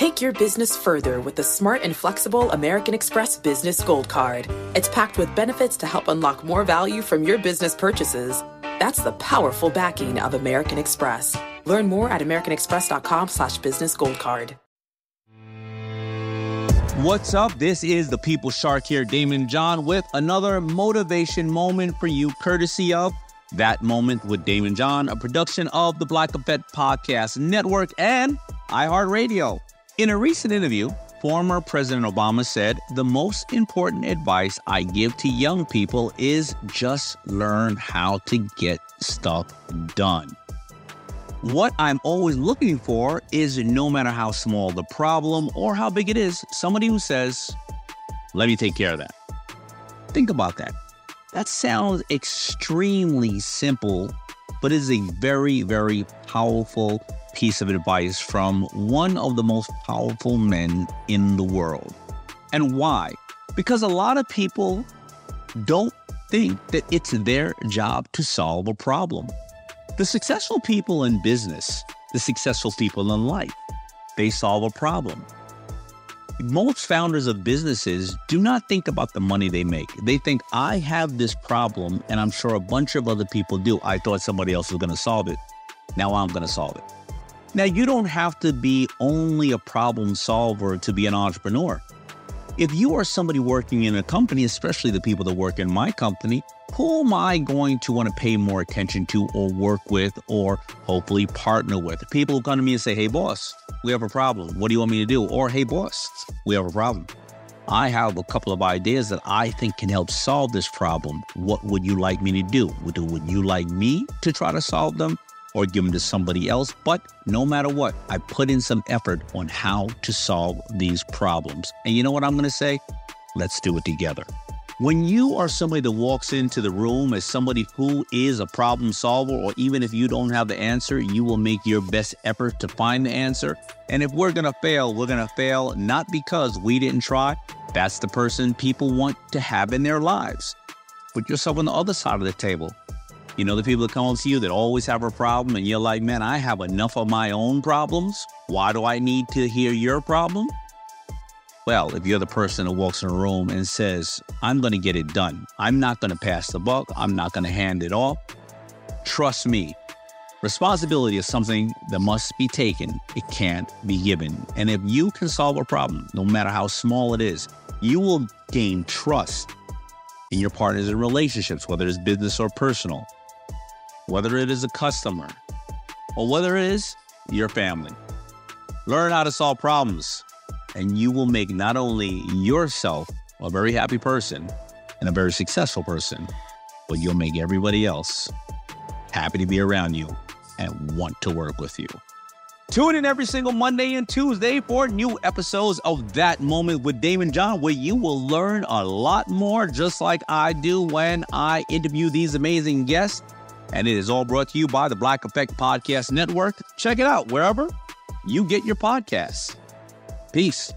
Take your business further with the smart and flexible American Express Business Gold Card. It's packed with benefits to help unlock more value from your business purchases. That's the powerful backing of American Express. Learn more at americanexpress.com slash business gold card. What's up? This is the People Shark here, Daymond John, with another motivation moment for you, courtesy of That Moment with Daymond John, a production of the Black Effect Podcast Network and iHeartRadio. In a recent interview, former President Obama said, The most important advice I give to young people is just learn how to get stuff done. What I'm always looking for is no matter how small the problem or how big it is, somebody who says, Let me take care of that. Think about that. That sounds extremely simple, but is a very, very powerful piece of advice from one of the most powerful men in the world. And why? Because a lot of people don't think that it's their job to solve a problem. The successful people in business, the successful people in life, they solve a problem. Most founders of businesses do not think about the money they make. They think, I have this problem, and I'm sure a bunch of other people do. I thought somebody else was going to solve it. Now I'm going to solve it. Now, you don't have to be only a problem solver to be an entrepreneur. If you are somebody working in a company, especially the people that work in my company, who am I going to want to pay more attention to or work with or hopefully partner with? People who come to me and say, Hey, boss, we have a problem. What do you want me to do? Or, Hey, boss, we have a problem. I have a couple of ideas that I think can help solve this problem. What would you like me to do? Would, would you like me to try to solve them? Or give them to somebody else. But no matter what, I put in some effort on how to solve these problems. And you know what I'm going to say? Let's do it together. When you are somebody that walks into the room as somebody who is a problem solver, or even if you don't have the answer, you will make your best effort to find the answer. And if we're gonna fail, we're gonna fail not because we didn't try. That's the person people want to have in their lives. Put yourself on the other side of the table. You know, the people that come up to you that always have a problem, and you're like, man, I have enough of my own problems. Why do I need to hear your problem? Well, if you're the person that walks in a room and says, I'm going to get it done, I'm not going to pass the buck, I'm not going to hand it off, trust me, responsibility is something that must be taken, it can't be given. And if you can solve a problem, no matter how small it is, you will gain trust in your partners and relationships, whether it's business or personal whether it is a customer or whether it is your family. Learn how to solve problems, and you will make not only yourself a very happy person and a very successful person, but you'll make everybody else happy to be around you and want to work with you. Tune in every single Monday and Tuesday for new episodes of That Moment with Daymond John, where you will learn a lot more, just like I do when I interview these amazing guests and it is all brought to you by the Black Effect Podcast Network. Check it out wherever you get your podcasts. Peace.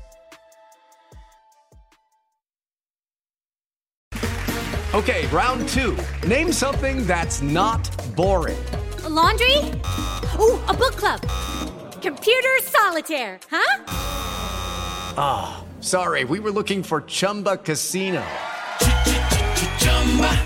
Okay, round two. Name something that's not boring. A laundry? Ooh, a book club. Computer solitaire, huh? Ah, oh, sorry, we were looking for Chumba Casino.